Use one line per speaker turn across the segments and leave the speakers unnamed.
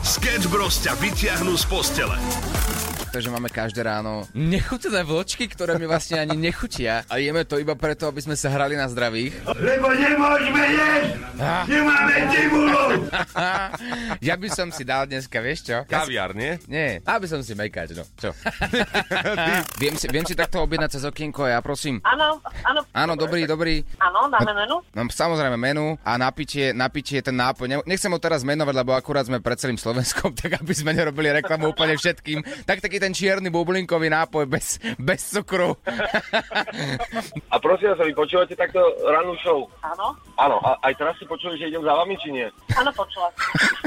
Sketch Bros ťa vyťahnú z postele.
Takže máme každé ráno nechutené vločky, ktoré mi vlastne ani nechutia. A jeme to iba preto, aby sme sa hrali na zdravých.
Lebo nemôžeme jesť! Nemáme tibulu!
ja by som si dal dneska, vieš čo?
Kaviár, nie?
Nie, aby som si mekať, no. Čo? viem, si, viem si takto objednať cez okienko, ja prosím.
Áno, áno.
Áno, dobrý, dobrý.
Áno, dáme menu.
Mám samozrejme menu a napitie, napitie ten nápoj. Ne- Nechcem ho teraz menovať, lebo akurát sme pred celým Slovenskom, tak aby sme nerobili reklamu úplne všetkým. Tak taký ten čierny bublinkový nápoj bez, bez cukru.
A prosím vás, vy počúvate takto rannú show?
Áno,
Áno, a aj teraz si počuli, že idem za vami, či nie?
áno, počula.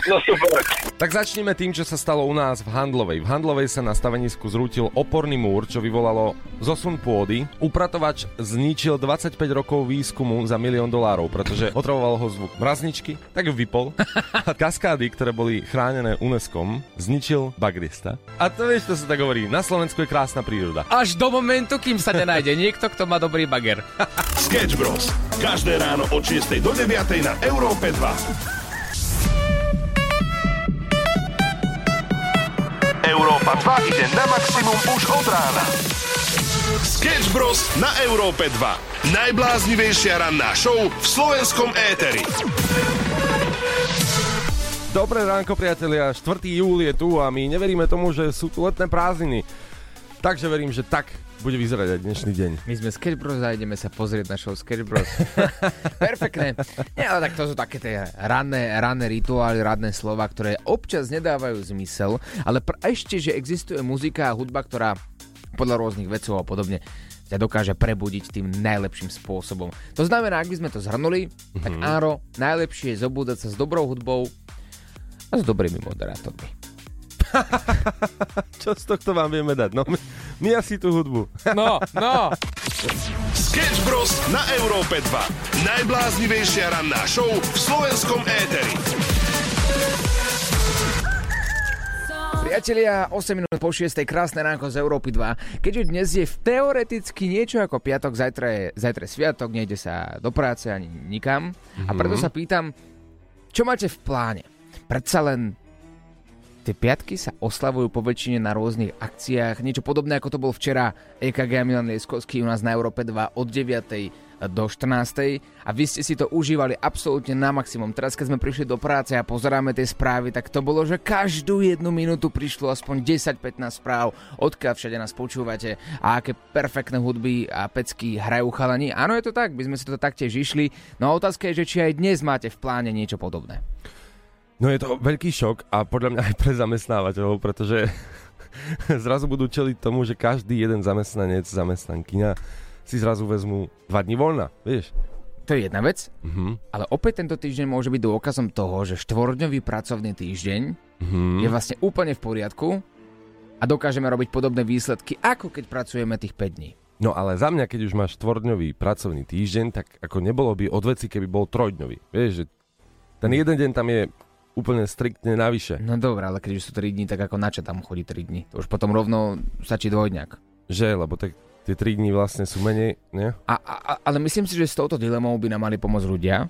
No super.
Tak začneme tým, čo sa stalo u nás v Handlovej. V Handlovej sa na stavenisku zrútil oporný múr, čo vyvolalo zosun pôdy. Upratovač zničil 25 rokov výskumu za milión dolárov, pretože otravoval ho zvuk mrazničky, tak ju vypol. A kaskády, ktoré boli chránené UNESCO, zničil bagrista. A to vieš, to sa tak hovorí. Na Slovensku je krásna príroda.
Až do momentu, kým sa nenájde niekto, kto má dobrý bager.
Sketch Bros. Každé ráno od 6 do 9 na Európe 2. Európa 2 ide na maximum už od rána. Sketch Bros. na Európe 2. Najbláznivejšia ranná show v slovenskom éteri.
Dobré ránko, priatelia. 4. júl je tu a my neveríme tomu, že sú tu letné prázdniny. Takže verím, že tak bude vyzerať aj dnešný deň.
My sme Sketch Bros a ideme sa pozrieť na show Sketch Bros. Perfektné. Nie, ale tak to sú také tie ranné, ranné rituály, ranné slova, ktoré občas nedávajú zmysel, ale pr- ešte, že existuje muzika a hudba, ktorá podľa rôznych vecov a podobne ťa dokáže prebudiť tým najlepším spôsobom. To znamená, ak by sme to zhrnuli, mm-hmm. tak áno, najlepšie je zobúdať sa s dobrou hudbou a s dobrými moderátormi.
Čo z tohto vám vieme dať? No, my, my asi tú hudbu.
No, no.
Sketch Bros. na Európe 2. Najbláznivejšia ranná show v slovenskom éteri.
Priatelia, 8 minút po 6. krásne ránko z Európy 2. Keďže dnes je teoreticky niečo ako piatok, zajtra je, zajtra je sviatok, nejde sa do práce ani nikam. Mm-hmm. A preto sa pýtam, čo máte v pláne? Predsa len tie piatky sa oslavujú po väčšine na rôznych akciách. Niečo podobné ako to bol včera EKG a Milan Lieskovský u nás na Európe 2 od 9 do 14. a vy ste si to užívali absolútne na maximum. Teraz, keď sme prišli do práce a pozeráme tie správy, tak to bolo, že každú jednu minútu prišlo aspoň 10-15 správ, odkiaľ všade nás počúvate a aké perfektné hudby a pecky hrajú chalani. Áno, je to tak, by sme si to taktiež išli. No a otázka je, že či aj dnes máte v pláne niečo podobné.
No je to veľký šok a podľa mňa aj pre zamestnávateľov, pretože zrazu budú čeliť tomu, že každý jeden zamestnanec, zamestnankyňa si zrazu vezmú dva dní voľna, vieš.
To je jedna vec,
Mhm.
ale opäť tento týždeň môže byť dôkazom toho, že štvordňový pracovný týždeň
Mhm.
je vlastne úplne v poriadku a dokážeme robiť podobné výsledky, ako keď pracujeme tých 5 dní.
No ale za mňa, keď už máš tvordňový pracovný týždeň, tak ako nebolo by od veci, keby bol trojdňový. Vieš, že ten jeden deň tam je úplne striktne navyše.
No dobré, ale keď už sú 3 dní, tak ako na čo tam chodí 3 dní? To už potom rovno stačí dvojdňak.
Že, lebo tak tie 3 dní vlastne sú menej, nie?
A, a, ale myslím si, že s touto dilemou by nám mali pomôcť ľudia.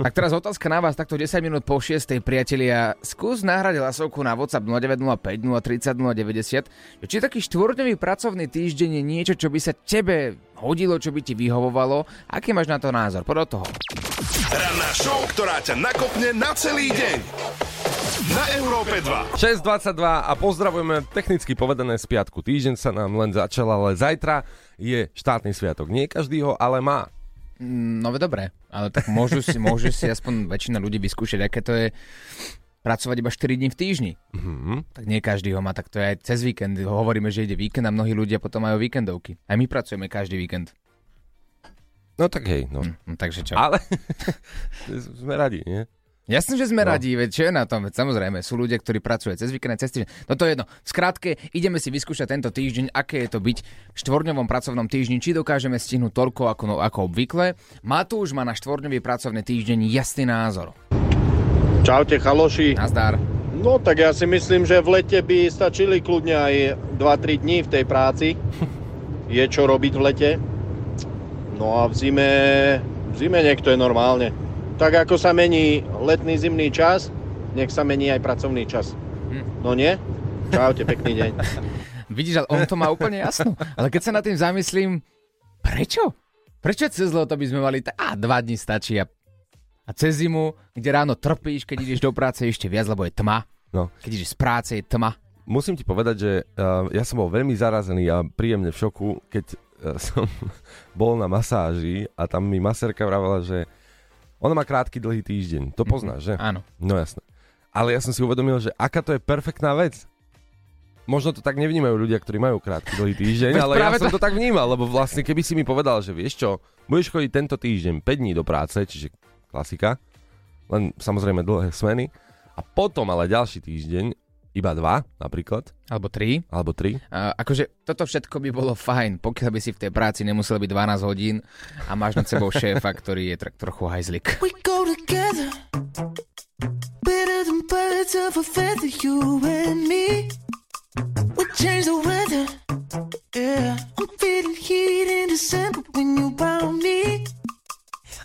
Tak teraz otázka na vás, takto 10 minút po 6. priatelia. Skús nahrať hlasovku na WhatsApp 0905 030 090. Či taký štvordňový pracovný týždeň je niečo, čo by sa tebe hodilo, čo by ti vyhovovalo? Aký máš na to názor? Do toho.
Ranná show, ktorá ťa nakopne na celý deň. Na Európe 2.
6.22 a pozdravujeme technicky povedané z piatku. Týždeň sa nám len začal, ale zajtra je štátny sviatok. Nie každý ho ale má.
Mm, No dobre, ale tak môžu si, môže si aspoň väčšina ľudí vyskúšať, aké to je pracovať iba 4 dní v týždni.
Mhm.
Tak nie každý ho má, tak to je aj cez víkend. Hovoríme, že ide víkend a mnohí ľudia potom majú víkendovky. Aj my pracujeme každý víkend.
No tak hej, no.
Hm, takže čo?
Ale sme radi, nie?
Jasné, že sme
No.
radi, veď čo je na tom? Veď samozrejme, sú ľudia, ktorí pracujú cez víkend, cez týždeň. No to je jedno. V ideme si vyskúšať tento týždeň, aké je to byť v štvorňovom pracovnom týždni, či dokážeme stihnúť toľko ako, no, ako obvykle. Matúš má na štvorňový pracovný týždeň jasný názor.
Čaute chaloši.
Nazdar.
No tak ja si myslím, že v lete by stačili kľudne aj 2-3 dní v tej práci. Je čo robiť v lete. No a v zime, v zime niekto je normálne. Tak ako sa mení letný zimný čas, nech sa mení aj pracovný čas. No nie? Čaute, pekný deň.
Vidíš, ale on to má úplne jasno. Ale keď sa nad tým zamyslím, prečo? Prečo cez leto by sme mali... T- a dva dní stačí a, a cez zimu, kde ráno trpíš, keď ideš do práce ešte viac, lebo je tma.
No.
Keď ideš z práce, je tma.
Musím ti povedať, že uh, ja som bol veľmi zarazený a príjemne v šoku, keď uh, som bol na masáži a tam mi masérka vravela, že ona má krátky dlhý týždeň. To poznáš, že?
Áno.
No jasné. Ale ja som si uvedomil, že aká to je perfektná vec. Možno to tak nevnímajú ľudia, ktorí majú krátky dlhý týždeň, ale ja som
to-
to tak vnímal, lebo vlastne keby si mi povedal, že vieš čo, budeš chodiť tento týždeň 5 dní do práce, čiže klasika, len samozrejme dlhé smeny, a potom ale ďalší týždeň iba dva napríklad,
Alebo tri.
alebo tri.
A akože toto všetko by bolo fajn, pokiaľ by si v tej práci nemusel byť 12 hodín a máš nad sebou šéfa, ktorý je tak trochu hajzlik.
We go together, better than birds of a feather, you and me. We change the weather, yeah. I'm feeling heat in December when you found me.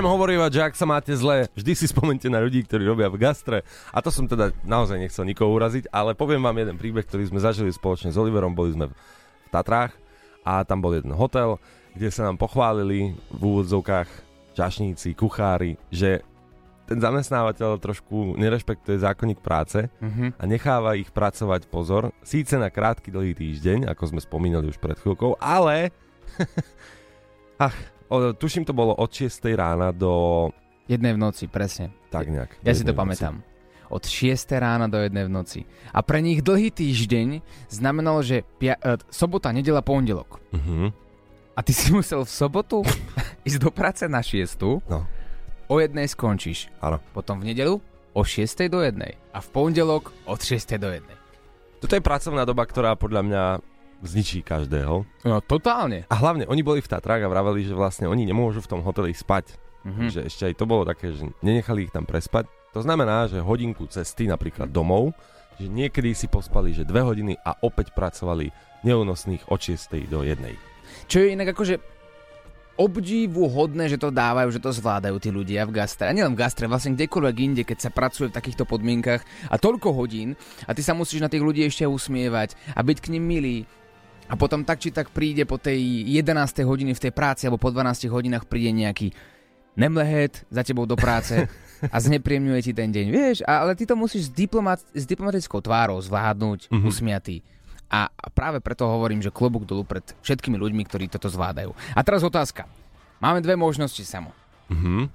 Zvyknem hovorievať, že ak sa máte zle, vždy si spomente na ľudí, ktorí robia v gastre. A to som teda naozaj nechcel nikoho uraziť, ale poviem vám jeden príbeh, ktorý sme zažili spoločne s Oliverom. Boli sme v Tatrách a tam bol jeden hotel, kde sa nám pochválili v úvodzovkách čašníci, kuchári, že ten zamestnávateľ trošku nerešpektuje zákonník práce a necháva ich pracovať, pozor, síce na krátky dlhý týždeň, ako sme spomínali už pred chvíľkou, ale ach, o, tuším to bolo od 6 rána do
Jednej v noci, presne.
tak nejak.
Ja si to
jednej
pamätám. Od 6 rána do 1 v noci. A pre nich dlhý týždeň znamenalo, že pia- e, sobota, nedela, pondelok.
Mhm.
A ty si musel v sobotu ísť do práce na 6.
No.
O jednej skončíš.
Áno.
Potom v nedelu o 6 do 1. A v pondelok od 6 do 1.
Toto je pracovná doba, ktorá podľa mňa zničí každého.
No totálne.
A hlavne, oni boli v Tatrách a vraveli, že vlastne oni nemôžu v tom hoteli spať.
Mhm.
Že ešte aj to bolo také, že nenechali ich tam prespať. To znamená, že hodinku cesty napríklad domov, že niekedy si pospali, že dve hodiny a opäť pracovali neúnosných od 6 do 1.
Čo je inak akože obdivuhodné, že to dávajú, že to zvládajú tí ľudia v gastre. A nielen v gastre, vlastne kdekoľvek inde, keď sa pracuje v takýchto podmienkach a toľko hodín a ty sa musíš na tých ľudí ešte usmievať a byť k nim milý. A potom tak či tak príde po tej 11. hodine v tej práci alebo po 12 hodinách príde nejaký nemlehet za tebou do práce a znepríjemňuje ti ten deň, vieš, ale ty to musíš s, diplomat, s diplomatickou tvárou zvládnuť, mm-hmm. usmiatý. A, práve preto hovorím, že klobúk dolu pred všetkými ľuďmi, ktorí toto zvládajú. A teraz otázka. Máme dve možnosti, Samo.
Mhm.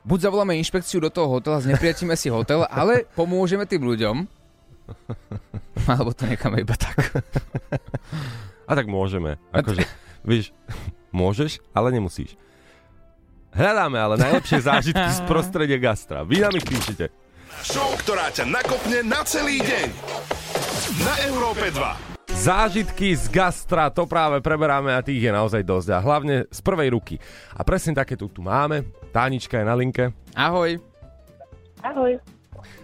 Buď zavoláme inšpekciu do toho hotela, znepriatíme si hotel, ale pomôžeme tým ľuďom, alebo to necháme iba tak.
A tak môžeme. Akože, vieš, môžeš, ale nemusíš. Hľadáme ale najlepšie zážitky z prostredia gastra. Vy nám ich píšete.
Show, ktorá ťa nakopne na celý deň. Na Európe 2.
Zážitky z gastra, to práve preberáme a tých je naozaj dosť. A hlavne z prvej ruky. A presne také tu, tu máme. Tánička je na linke.
Ahoj.
Ahoj.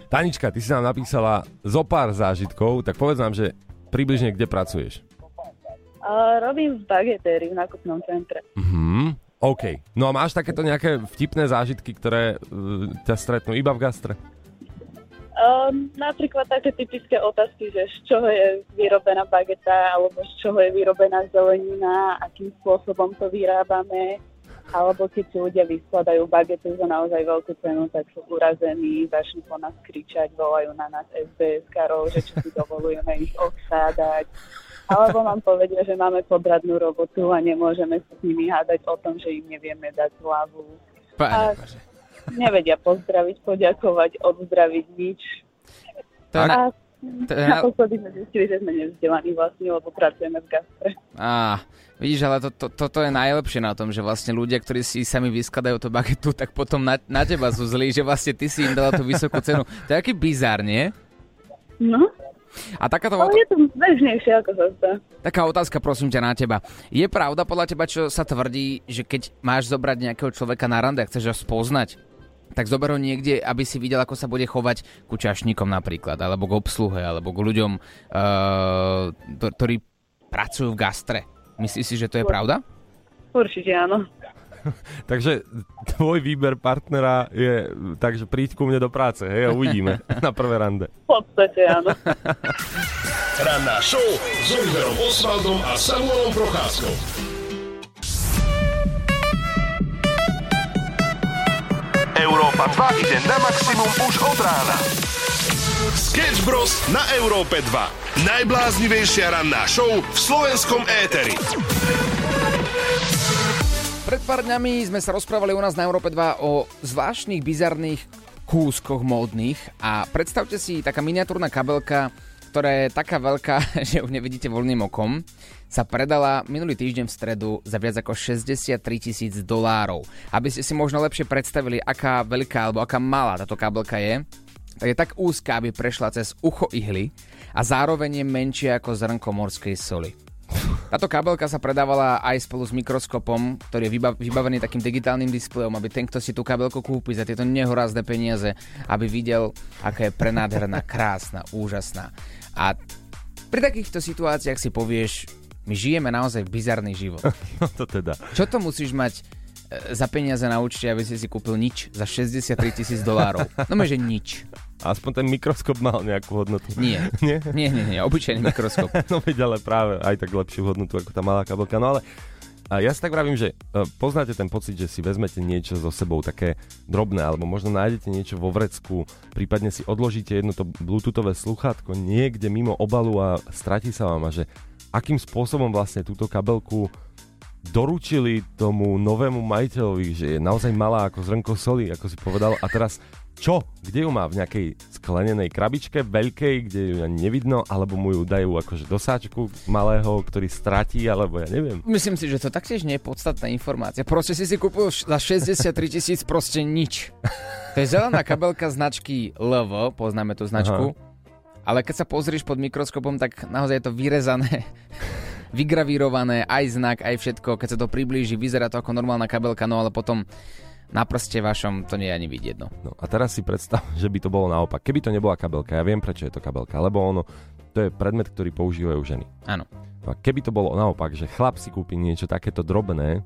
Tánička, ty si nám napísala zo pár zážitkov, tak povedz nám, že približne kde pracuješ.
Uh, robím v bagetéri v nákupnom centre.
Mhm. OK. No a máš takéto nejaké vtipné zážitky, ktoré uh, ťa stretnú iba v gastre?
Um, napríklad také typické otázky, že z čoho je vyrobená bageta, alebo z čoho je vyrobená zelenina, akým spôsobom to vyrábame, alebo keď si ľudia vyskladajú bagetu za naozaj veľkú cenu, tak sú urazení, začnú po nás kričať, volajú na nás SBS-karov, že čo si dovolujeme ich obsádať. Alebo nám povedia, že máme podradnú robotu a nemôžeme sa s nimi hádať o tom, že im nevieme dať hlavu.
Páne
A-
Bože.
nevedia pozdraviť, poďakovať, odzdraviť nič.
Je,
A
to je,
naposledy sme zistili, že sme nevzdelaní vlastne, lebo pracujeme v gastre.
Á, vidíš, ale to, to, toto je najlepšie na tom, že vlastne ľudia, ktorí si sami vyskladajú tú bagetu, tak potom na, na teba sú zlí, že vlastne ty si im dala tú vysokú cenu. To je aký bizár, nie?
No,
A takáto,
ale je to bežnejšie, ako zdá.
taká otázka, prosím ťa, na teba. Je pravda podľa teba, čo sa tvrdí, že keď máš zobrať nejakého človeka na rande a chceš ho spoznať, tak zober ho niekde, aby si videl, ako sa bude chovať ku čašníkom napríklad, alebo k obsluhe, alebo k ľuďom, uh, ktorí pracujú v gastre. Myslíš si, že to je pravda?
Určite áno.
Takže tvoj výber partnera je, takže príď ku mne do práce, hej, a uvidíme na prvé rande.
V podstate áno.
Ranná show s Oliverom Osvaldom a Samuelom Procházkou. Európa 2 ide na maximum už od rána. Sketch Bros. na Európe 2. Najbláznivejšia ranná show v slovenskom éteri.
Pred pár dňami sme sa rozprávali u nás na Európe 2 o zvláštnych, bizarných kúskoch módnych a predstavte si taká miniatúrna kabelka, ktorá je taká veľká, že ju nevidíte voľným okom, sa predala minulý týždeň v stredu za viac ako 63 tisíc dolárov. Aby ste si možno lepšie predstavili, aká veľká alebo aká malá táto kabelka je, je tak úzká, aby prešla cez ucho ihly a zároveň je menšia ako zrnko morskej soli. Táto kabelka sa predávala aj spolu s mikroskopom, ktorý je vyba- vybavený takým digitálnym displejom, aby ten, kto si tú kabelku kúpi za tieto nehorázne peniaze, aby videl, aká je prenádherná, krásna, úžasná. A pri takýchto situáciách si povieš, my žijeme naozaj bizarný život.
No to teda.
Čo to musíš mať e, za peniaze na účte, aby si si kúpil nič za 63 tisíc dolárov? No že nič.
Aspoň ten mikroskop mal nejakú hodnotu.
Nie.
Nie?
Nie, nie, nie, obyčajný mikroskop.
No veď ale práve aj tak lepšiu hodnotu ako tá malá kabelka. No ale a ja si tak vravím, že e, poznáte ten pocit, že si vezmete niečo so sebou také drobné, alebo možno nájdete niečo vo vrecku, prípadne si odložíte jedno to bluetoothové sluchátko niekde mimo obalu a stratí sa vám a že akým spôsobom vlastne túto kabelku doručili tomu novému majiteľovi, že je naozaj malá ako zrnko soli, ako si povedal. A teraz čo? Kde ju má? V nejakej sklenenej krabičke, veľkej, kde ju ani nevidno, alebo mu ju dajú akože do sáčku malého, ktorý stratí, alebo ja neviem.
Myslím si, že to taktiež nie je podstatná informácia. Proste si si kúpil za 63 tisíc proste nič. To je zelená kabelka značky LV, poznáme tú značku. Ale keď sa pozrieš pod mikroskopom, tak naozaj je to vyrezané, vygravírované, aj znak, aj všetko. Keď sa to priblíži, vyzerá to ako normálna kabelka, no ale potom na prste vašom to nie je ani vidieť. No.
No a teraz si predstav, že by to bolo naopak. Keby to nebola kabelka, ja viem prečo je to kabelka, lebo ono, to je predmet, ktorý používajú ženy.
Áno.
No a keby to bolo naopak, že chlap si kúpi niečo takéto drobné,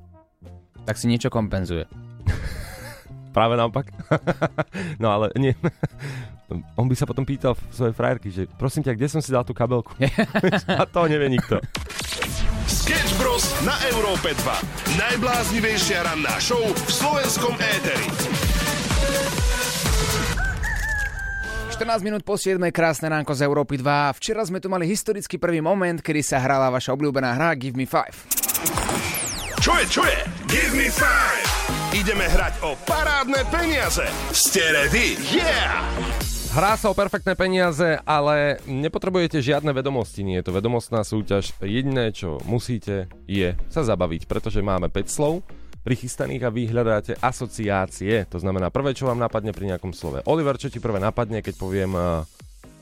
Tak si niečo kompenzuje.
práve naopak. no ale nie. On by sa potom pýtal svojej frajerky, že prosím ťa, kde som si dal tú kabelku? a to nevie nikto.
Sketch Bros. na Európe 2. Najbláznivejšia ranná show v slovenskom éteri.
14 minút po 7. krásne ránko z Európy 2. Včera sme tu mali historický prvý moment, kedy sa hrala vaša obľúbená hra Give Me 5.
Čo je, čo je? Give me five! Ideme hrať o parádne peniaze. Ste ready? Yeah!
Hrá sa o perfektné peniaze, ale nepotrebujete žiadne vedomosti, nie je to vedomostná súťaž. Jediné, čo musíte, je sa zabaviť, pretože máme 5 slov prichystaných a vy hľadáte asociácie. To znamená prvé, čo vám napadne pri nejakom slove. Oliver, čo ti prvé napadne, keď poviem uh,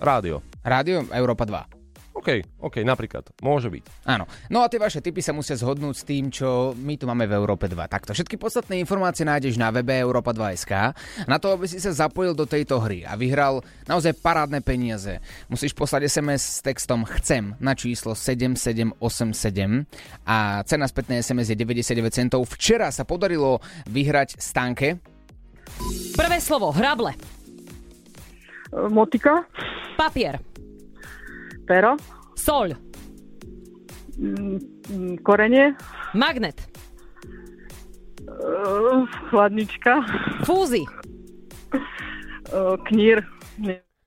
rádio?
Rádio Európa 2.
OK, OK, napríklad. Môže byť.
Áno. No a tie vaše tipy sa musia zhodnúť s tým, čo my tu máme v Európe 2. Takto. Všetky podstatné informácie nájdeš na webe Európa 2.sk. Na to, aby si sa zapojil do tejto hry a vyhral naozaj parádne peniaze. Musíš poslať SMS s textom chcem na číslo 7787 a cena spätnej SMS je 99 centov. Včera sa podarilo vyhrať Stanke.
Prvé slovo, hrable.
Motika,
Papier.
Pero,
Soľ.
mm, korenie,
Magnet.
chladnička,
Fúzy.
uh, knír,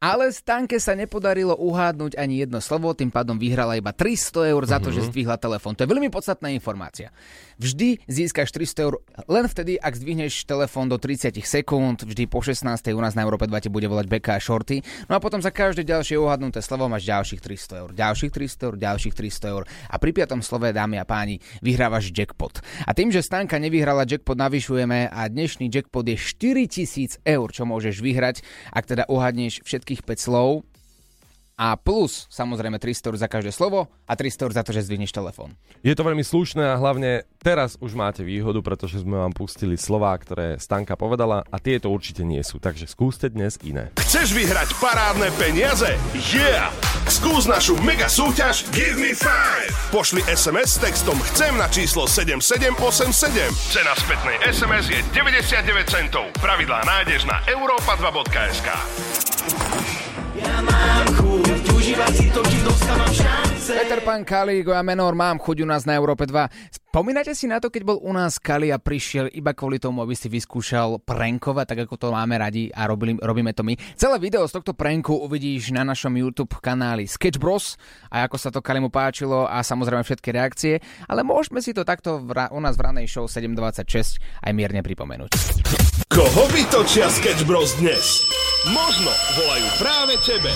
Ale Stanke sa nepodarilo uhádnuť ani jedno slovo, tým pádom vyhrala iba 300 eur za to, že zdvihla telefón. To je veľmi podstatná informácia. Vždy získaš 300 eur len vtedy, ak zdvihneš telefón do 30 sekúnd, vždy po 16. u nás na Európe 2 ti bude volať Beka a Shorty. No a potom za každé ďalšie uhádnuté slovo máš ďalších 300 eur, ďalších 300 eur, ďalších 300 eur. A pri piatom slove, dámy a páni, vyhrávaš jackpot. A tým, že Stanka nevyhrala jackpot, navyšujeme a dnešný jackpot je 4000 eur, čo môžeš vyhrať, ak teda uhadneš všetkých 5 slov a plus samozrejme 300 eur za každé slovo a 300 eur za to, že zdvihneš telefón.
Je to veľmi slušné a hlavne teraz už máte výhodu, pretože sme vám pustili slová, ktoré Stanka povedala a tieto určite nie sú, takže skúste dnes iné.
Chceš vyhrať parádne peniaze? Yeah! Skús našu mega súťaž Give me 5! Pošli SMS s textom Chcem na číslo 7787. Cena spätnej SMS je 99 centov. Pravidlá nájdeš na europa2.sk užívať si to divnou sama v šanci
Peter Pan Kalígo a Menor mám chuť u nás na Európe 2. Spomínate si na to, keď bol u nás Kali a prišiel iba kvôli tomu, aby si vyskúšal prankovať, tak ako to máme radi a robili, robíme to my. Celé video z tohto pranku uvidíš na našom YouTube kanáli Sketch Bros a ako sa to Kalimu páčilo a samozrejme všetky reakcie, ale môžeme si to takto v, ra- u nás v ranej show 726 aj mierne pripomenúť.
Koho vytočia Sketch Bros dnes? Možno volajú práve tebe.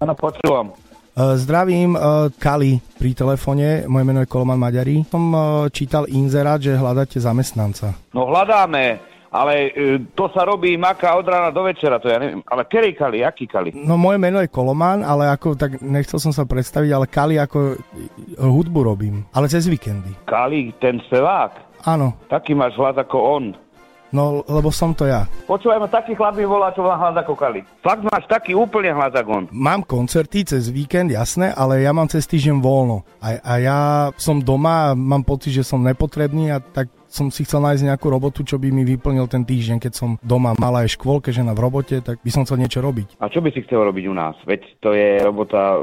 Áno, počúvam.
Uh, Zdravím, uh, Kali pri telefóne, moje meno je Koloman Maďari. Som uh, čítal inzerát, že hľadáte zamestnanca.
No hľadáme, ale e, to sa robí maka od rána do večera, to ja neviem. Ale ktorý Kali, aký Kali?
No moje meno je Koloman, ale ako tak nechcel som sa predstaviť, ale Kali ako e, hudbu robím, ale cez víkendy.
Kali, ten spevák.
Áno,
Taký máš hlas ako on.
No lebo som to ja.
Počúvaj ma, taký chlap mi volá, čo má hlas ako Kali. Fakt máš taký úplne hlas ako on.
Mám koncerty cez víkend, jasné, ale ja mám cez týždeň voľno. A, a ja som doma a mám pocit, že som nepotrebný a tak som si chcel nájsť nejakú robotu, čo by mi vyplnil ten týždeň, keď som doma mala aj škôlke, žena v robote, tak by som chcel niečo robiť.
A čo by si chcel robiť u nás? Veď to je robota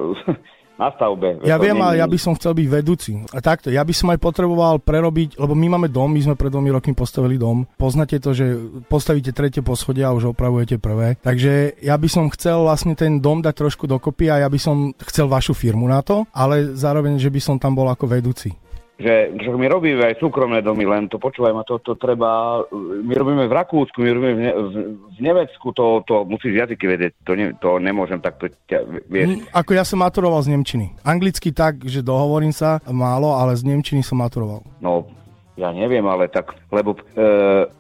na stavbe.
Ja viem, ale ja by som chcel byť vedúci. A takto, ja by som aj potreboval prerobiť, lebo my máme dom, my sme pred dvomi rokmi postavili dom. Poznáte to, že postavíte tretie poschodie a už opravujete prvé. Takže ja by som chcel vlastne ten dom dať trošku dokopy a ja by som chcel vašu firmu na to, ale zároveň, že by som tam bol ako vedúci.
Že, že my robíme aj súkromné domy, len to počúvaj ma, to, to treba, my robíme v Rakúsku, my robíme v, ne, v, v Nemecku, to, to musíš jazyky vedieť, to, ne, to nemôžem takto, ťa, vieš.
Mm, Ako ja som maturoval z Nemčiny. Anglicky tak, že dohovorím sa málo, ale z Nemčiny som maturoval.
No, ja neviem, ale tak, lebo e,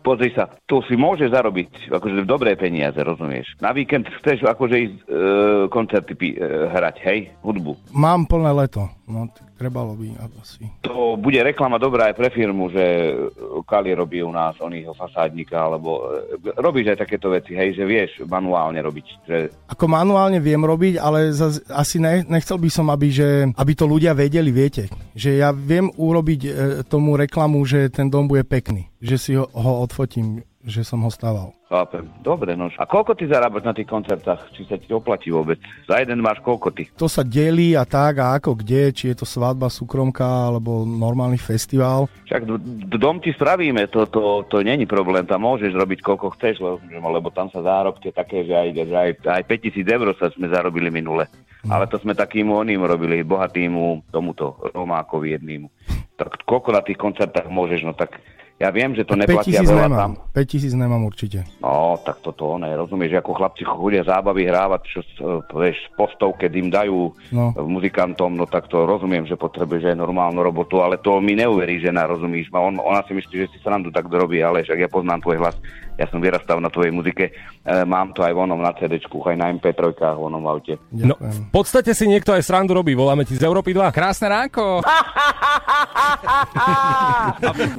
pozri sa, to si môže zarobiť, akože dobré peniaze, rozumieš. Na víkend chceš akože ísť e, koncerty e, hrať, hej, hudbu.
Mám plné leto, no trebalo by asi.
To bude reklama dobrá aj pre firmu, že Kali robí u nás onýho fasádnika, alebo e, robíš aj takéto veci, hej, že vieš manuálne robiť, že
Ako manuálne viem robiť, ale zas, asi ne, nechcel by som, aby, že, aby to ľudia vedeli, viete. Že ja viem urobiť e, tomu reklamu, že ten dom bude pekný. Že si ho, ho odfotím, že som ho staval.
Chápem. Dobre, no. A koľko ty zarábaš na tých koncertách? Či sa ti oplatí vôbec? Za jeden máš koľko ty?
To sa delí a tak a ako kde, či je to svadba, súkromka alebo normálny festival.
Však dom ti spravíme, to, to, to není problém, tam môžeš robiť koľko chceš, lebo, lebo tam sa zárobky také, že aj, že aj, aj 5000 eur sa sme zarobili minule. Ale to sme takým oným robili, bohatýmu tomuto Romákovi jednému. Tak koľko na tých koncertách môžeš, no tak ja viem, že to neplatia
5000
veľa
nemám.
tam.
5000 nemám určite.
No, tak toto ne, rozumieš, ako chlapci chodia zábavy hrávať, čo e, vieš, postov, keď im dajú
no.
muzikantom, no tak to rozumiem, že potrebuješ aj normálnu robotu, ale to mi neuverí žena, rozumíš ma, on, ona si myslí, že si srandu tak robí, ale však ja poznám tvoj hlas, ja som vyrastal na tvojej muzike, e, mám to aj vonom na CD-čku, aj na MP3, vonom v aute.
No, v podstate si niekto aj srandu robí, voláme ti z Európy 2.
Krásne ránko!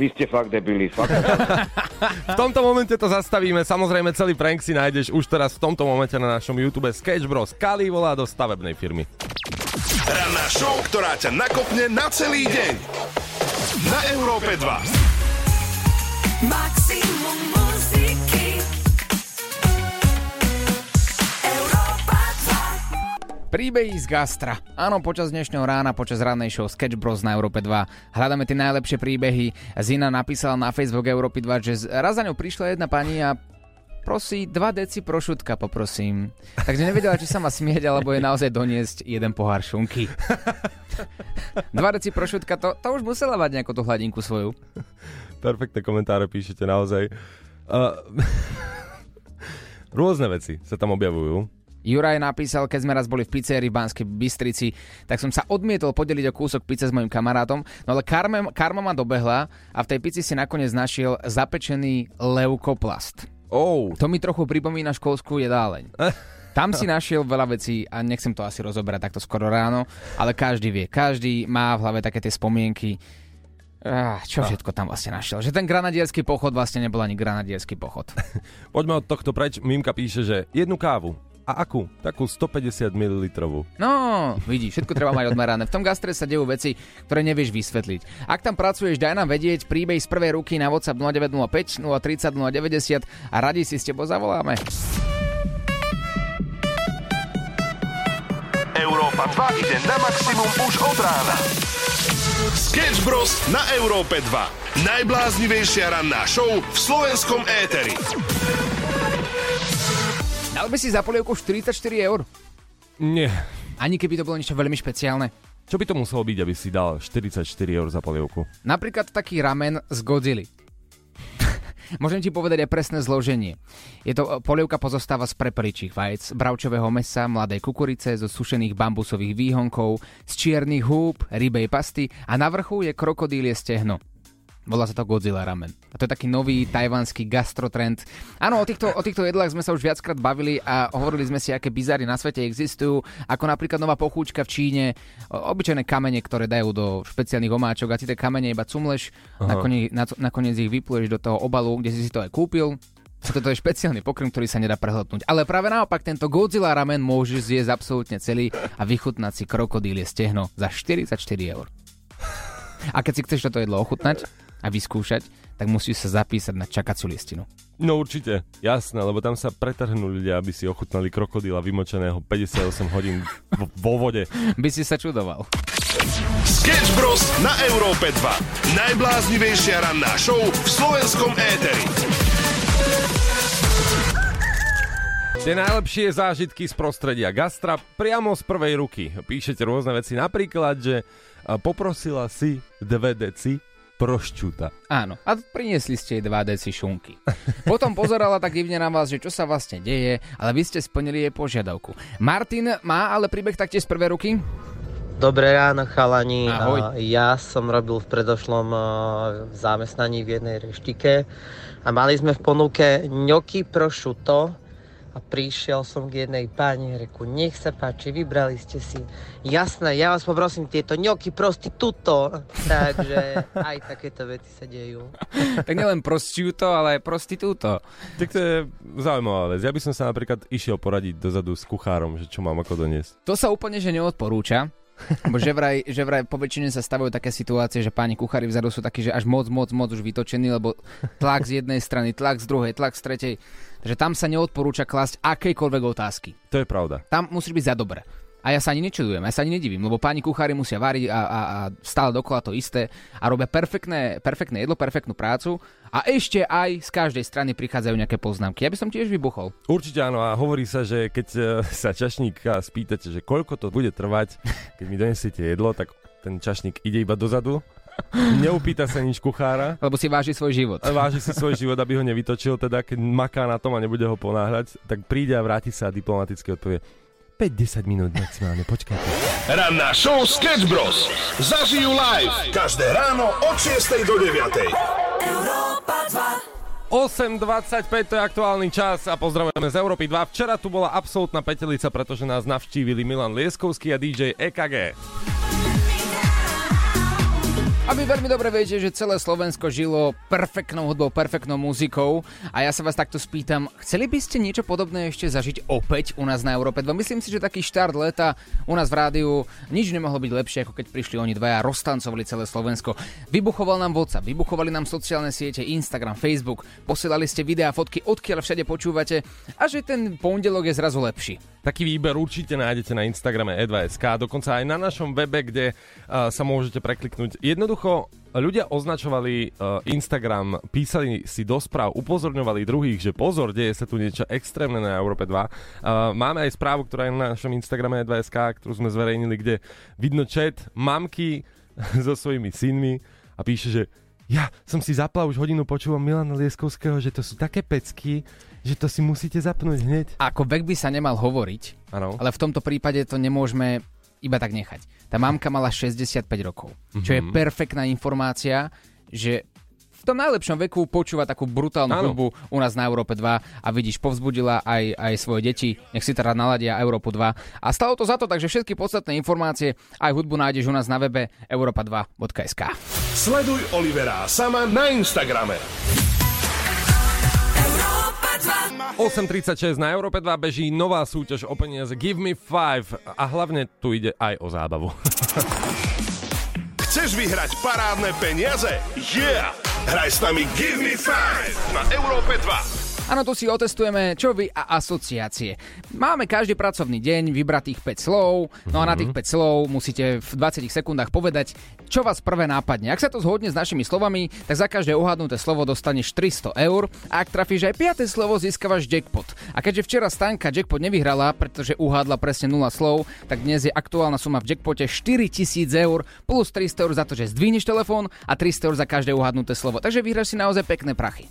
Vy ste fakt debili, fakt.
V tomto momente to zastavíme, samozrejme celý prank si nájdeš už teraz v tomto momente na našom YouTube Sketch Bros. Kali volá do stavebnej firmy.
Ranná show, ktorá ťa nakopne na celý deň. Na Európe 2.
Maximum
Príbehy z gastra. Áno, počas dnešného rána, počas rannej show Sketch Bros na Európe 2 hľadáme tie najlepšie príbehy. Zina napísala na Facebook Európy 2, že z- raz za ňou prišla jedna pani a prosí 2 deci prošutka, poprosím. Takže nevedela, či sa má smieť, alebo je naozaj doniesť jeden pohár šunky. 2 deci prošutka, to, to už musela mať nejakú tú hladinku svoju.
Perfektné komentáre píšete naozaj. Uh, rôzne veci sa tam objavujú.
Juraj napísal, keď sme raz boli v pizzerii v Banskej Bystrici, tak som sa odmietol podeliť o kúsok pice s mojim kamarátom, no ale karma, karma ma dobehla a v tej pici si nakoniec našiel zapečený leukoplast.
Oh.
To mi trochu pripomína školskú jedáleň. Tam si našiel veľa vecí a nechcem to asi rozoberať takto skoro ráno, ale každý vie, každý má v hlave také tie spomienky, Ah, čo všetko tam vlastne našiel? Že ten granadierský pochod vlastne nebol ani granadierský pochod.
Poďme od tohto preč. Mimka píše, že jednu kávu. A akú? Takú 150 ml.
No, vidíš, všetko treba mať odmerané. V tom gastre sa dejú veci, ktoré nevieš vysvetliť. Ak tam pracuješ, daj nám vedieť príbeh z prvej ruky na WhatsApp 0905 030 090 a radi si s tebou zavoláme.
Európa 2 ide na maximum už od rána. Sketch Bros. na Európe 2. Najbláznivejšia ranná show v slovenskom éteri.
Dal by si za polievku 44 eur?
Nie.
Ani keby to bolo niečo veľmi špeciálne.
Čo by to muselo byť, aby si dal 44 eur za polievku?
Napríklad taký ramen z Godzilla. Môžem ti povedať aj presné zloženie. Je to polievka pozostáva z prepeličích vajec, bravčového mesa, mladej kukurice, zo sušených bambusových výhonkov, z čiernych húb, rybej pasty a na vrchu je krokodílie stehno. Volá sa to Godzilla ramen. A to je taký nový tajvanský gastrotrend. Áno, o týchto, o týchto jedlách sme sa už viackrát bavili a hovorili sme si, aké bizary na svete existujú, ako napríklad nová pochúčka v Číne, obyčajné kamene, ktoré dajú do špeciálnych omáčok a ty tie kamene iba cumleš, nakoniec, na, nakoniec ich vypluješ do toho obalu, kde si si to aj kúpil. Toto je špeciálny pokrm, ktorý sa nedá prehľadnúť. Ale práve naopak, tento Godzilla ramen môžeš zjesť absolútne celý a vychutnať si krokodílie stehno za 44 eur. A keď si chceš toto jedlo ochutnať a vyskúšať, tak musíš sa zapísať na čakaciu listinu.
No určite, jasné, lebo tam sa pretrhnú ľudia, aby si ochutnali krokodíla vymočeného 58 hodín vo, vo vode.
By si sa čudoval.
Sketch Bros. na Európe 2. Najbláznivejšia ranná show v slovenskom éteri.
Tie najlepšie zážitky z prostredia gastra priamo z prvej ruky. Píšete rôzne veci, napríklad, že poprosila si dve deci prošťuta.
Áno, a priniesli ste jej 2 deci šunky. Potom pozerala tak divne na vás, že čo sa vlastne deje, ale vy ste splnili jej požiadavku. Martin má ale príbeh taktiež z prvej ruky?
Dobré ráno, chalani.
Ahoj.
Ja som robil v predošlom a, zamestnaní v jednej reštike a mali sme v ponuke ňoky prosciutto a prišiel som k jednej pani reku, nech sa páči, vybrali ste si. Jasné, ja vás poprosím tieto ňoky prostituto. Takže aj takéto veci sa dejú.
Tak nielen prostiúto, ale aj prostitúto.
Tak to je zaujímavá vec. Ja by som sa napríklad išiel poradiť dozadu s kuchárom, že čo mám ako doniesť.
To sa úplne že neodporúča. Bo že vraj, že vraj po väčšine sa stavujú také situácie, že páni kuchári vzadu sú takí, že až moc, moc, moc už vytočení, lebo tlak z jednej strany, tlak z druhej, tlak z tretej. Takže tam sa neodporúča klasť akejkoľvek otázky.
To je pravda.
Tam musíš byť za dobre. A ja sa ani nečudujem, ja sa ani nedivím, lebo páni kuchári musia variť a, a, a stále dokola to isté a robia perfektné, perfektné jedlo, perfektnú prácu a ešte aj z každej strany prichádzajú nejaké poznámky. Ja by som tiež vybuchol.
Určite áno a hovorí sa, že keď e, sa čašníka spýtate, že koľko to bude trvať, keď mi donesiete jedlo, tak ten čašník ide iba dozadu, neupýta sa nič kuchára,
Lebo si váži svoj život.
váži si svoj život, aby ho nevytočil, teda keď maká na tom a nebude ho ponáhľať, tak príde a vráti sa a diplomaticky odpovie 5-10 minút maximálne, počkajte.
Ranná show Sketch Bros. Zažijú live každé ráno od 6 do 9.
8.25 to je aktuálny čas a pozdravujeme z Európy 2. Včera tu bola absolútna petelica, pretože nás navštívili Milan Lieskovský a DJ EKG.
A vy veľmi dobre viete, že celé Slovensko žilo perfektnou hudbou, perfektnou muzikou a ja sa vás takto spýtam, chceli by ste niečo podobné ešte zažiť opäť u nás na Európe 2? Myslím si, že taký štart leta u nás v rádiu nič nemohlo byť lepšie, ako keď prišli oni dvaja a roztancovali celé Slovensko. Vybuchoval nám WhatsApp, vybuchovali nám sociálne siete, Instagram, Facebook, posielali ste videá, fotky, odkiaľ všade počúvate a že ten pondelok je zrazu lepší.
Taký výber určite nájdete na Instagrame E2SK, dokonca aj na našom webe, kde uh, sa môžete prekliknúť. Jednoducho, ľudia označovali uh, Instagram, písali si do správ, upozorňovali druhých, že pozor, deje sa tu niečo extrémne na Európe 2. Uh, máme aj správu, ktorá je na našom Instagrame E2SK, ktorú sme zverejnili, kde vidno chat mamky so svojimi synmi a píše, že ja som si zapla už hodinu, počúvam Milana Lieskovského, že to sú také pecky, že to si musíte zapnúť hneď.
Ako vek by sa nemal hovoriť,
Áno.
ale v tomto prípade to nemôžeme iba tak nechať. Tá mamka mala 65 rokov, čo je
Mhm.
perfektná informácia, že v tom najlepšom veku počúva takú brutálnu
Áno.
hudbu u nás na Európe 2 a vidíš, povzbudila aj, aj svoje deti, nech si teda naladia Európu 2. A stalo to za to, takže všetky podstatné informácie aj hudbu nájdeš u nás na webe europa2.sk.
Sleduj Olivera sama na Instagrame.
8.36 na Európe 2 beží nová súťaž o peniaze Give me 5 a hlavne tu ide aj o zábavu.
Chceš vyhrať parádne peniaze? Yeah! Hraj s nami Give Me 5 na Európe 2.
Áno, tu si otestujeme čo vy a asociácie. Máme každý pracovný deň vybratých 5 slov, no a na tých 5 slov musíte v 20 sekundách povedať, čo vás prvé nápadne. Ak sa to zhodne s našimi slovami, tak za každé uhadnuté slovo dostaneš 300 eur a ak trafíš aj 5. slovo, získavaš jackpot. A keďže včera Stanka jackpot nevyhrala, pretože uhádla presne 0 slov, tak dnes je aktuálna suma v jackpote 4000 eur plus 300 eur za to, že zdvihneš telefón a 300 eur za každé uhadnuté slovo. Takže vyhráš si naozaj pekné prachy.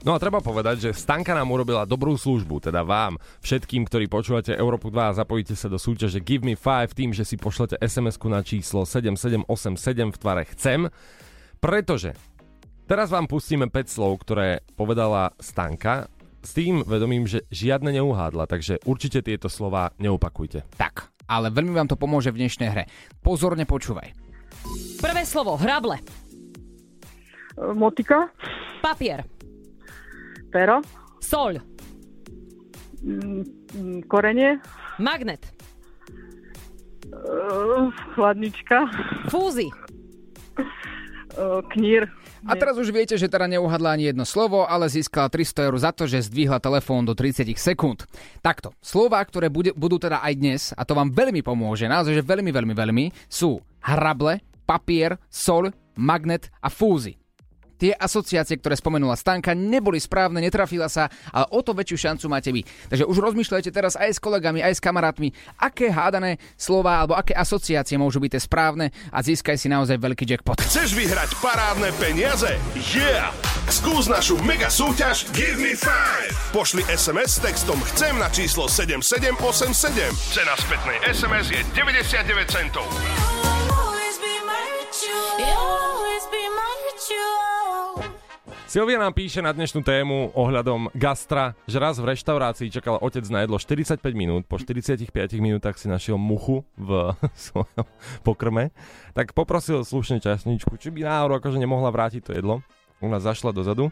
No a treba povedať, že Stanka nám urobila dobrú službu, teda vám, všetkým, ktorí počúvate Európu 2 a zapojíte sa do súťaže Give Me 5 tým, že si pošlete SMS-ku na číslo 7787 v tvare chcem, pretože teraz vám pustíme 5 slov, ktoré povedala Stanka s tým vedomím, že žiadne neuhádla, takže určite tieto slova neopakujte.
Tak, ale veľmi vám to pomôže v dnešnej hre. Pozorne počúvaj.
Prvé slovo, hrable.
Motika,
Papier.
Pero,
Soľ.
mm, mm, korenie,
Magnet.
uh, chladnička,
Fúzy.
uh, knír.
A teraz už viete, že teda neuhadla ani jedno slovo, ale získala 300 eur za to, že zdvihla telefón do 30 sekúnd. Takto, slova, ktoré bude, budú teda aj dnes, a to vám veľmi pomôže, naozaj, že veľmi, veľmi, veľmi, sú hrable, papier, sol, magnet a fúzy. Tie asociácie, ktoré spomenula Stanka, neboli správne, netrafila sa, ale o to väčšiu šancu máte vy. Takže už rozmýšľajte teraz aj s kolegami, aj s kamarátmi, aké hádané slova alebo aké asociácie môžu byť tie správne a získaj si naozaj veľký jackpot.
Chceš vyhrať parádne peniaze? Yeah! Skús našu mega súťaž Give Me 5. Pošli SMS s textom Chcem na číslo 7787. Cena spätnej SMS je 99 centov.
Silvia nám píše na dnešnú tému ohľadom gastra, že raz v reštaurácii čakal otec na jedlo 45 minút, po 45 minútach si našiel muchu v svojom pokrme, tak poprosil slušne časničku, či by náhodou akože nemohla vrátiť to jedlo. Ona zašla dozadu,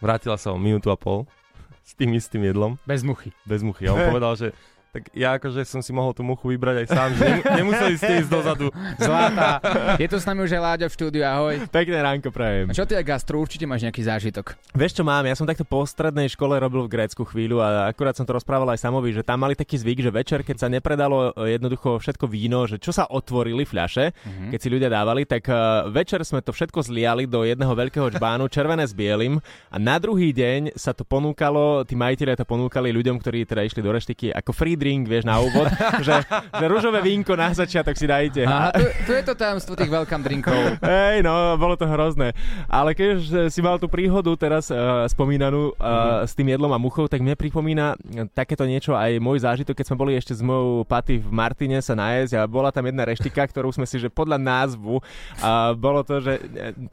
vrátila sa o minútu a pol s tým istým jedlom.
Bez muchy.
Bez muchy. A on povedal, že tak ja akože som si mohol tú muchu vybrať aj sám, že nem- nemuseli ste ísť dozadu.
Zlatá. Je tu s nami už aj Láďo v štúdiu, ahoj.
Pekné ránko prajem.
A čo ty, gastro, určite máš nejaký zážitok.
Vieš čo mám, ja som takto po strednej škole robil v Grécku chvíľu a akurát som to rozprával aj Samovi, že tam mali taký zvyk, že večer, keď sa nepredalo e, jednoducho všetko víno, že čo sa otvorili fľaše, mm-hmm. keď si ľudia dávali, tak uh, večer sme to všetko zliali do jedného veľkého čbánu, červené s bielým a na druhý deň sa to ponúkalo, tí majiteľia to ponúkali ľuďom, ktorí teda išli do reštiky ako free drink, vieš, na úvod, že, že rúžové vínko na začiatok si dajte.
A tu, tu je to tajomstvo tých welcome drinkov.
Hej, no, bolo to hrozné. Ale keď si mal tú príhodu teraz uh, spomínanú uh, mm-hmm. s tým jedlom a muchou, tak mne pripomína eh, takéto niečo aj môj zážitok, keď sme boli ešte s mojou paty v Martine sa najesť a bola tam jedna reštika, ktorú sme si, že podľa názvu uh, bolo to, že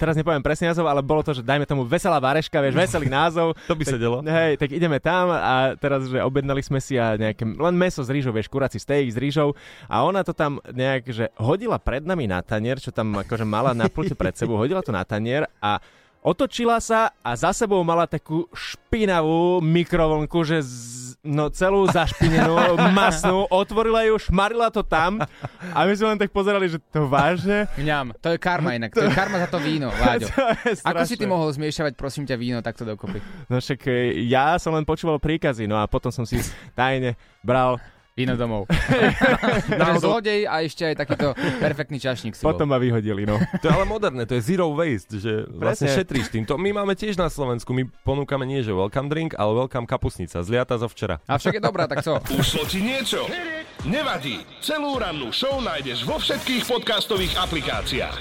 teraz nepoviem presne názov, ale bolo to, že dajme tomu veselá vareška, vieš, veselý názov.
To by
tak,
sedelo.
Hej, tak ideme tam a teraz, že objednali sme si a nejaké, len meso s rýžou, vieš, kurací steak s rýžou. A ona to tam nejak, že hodila pred nami na tanier, čo tam akože mala na plte pred sebou, hodila to na tanier a otočila sa a za sebou mala takú špinavú mikrovlnku, že z, no celú zašpinenú, masnú, otvorila ju, šmarila to tam a my sme len tak pozerali, že to vážne.
Mňam, to je karma inak, to je karma za to víno, Láďo.
To
Ako si ty mohol zmiešavať, prosím ťa, víno takto dokopy?
No však e, ja som len počúval príkazy, no a potom som si tajne bral
Víno domov. Takže zlodej a ešte aj takýto perfektný čašník si
Potom
bol.
ma vyhodili, no.
To je ale moderné, to je zero waste, že vlastne
Presne.
šetríš tým. To my máme tiež na Slovensku, my ponúkame nie že welcome drink, ale welcome kapusnica, zliata zo včera.
Avšak je dobrá, tak co?
Ušlo ti niečo? Nevadí. Celú rannú show nájdeš vo všetkých podcastových aplikáciách.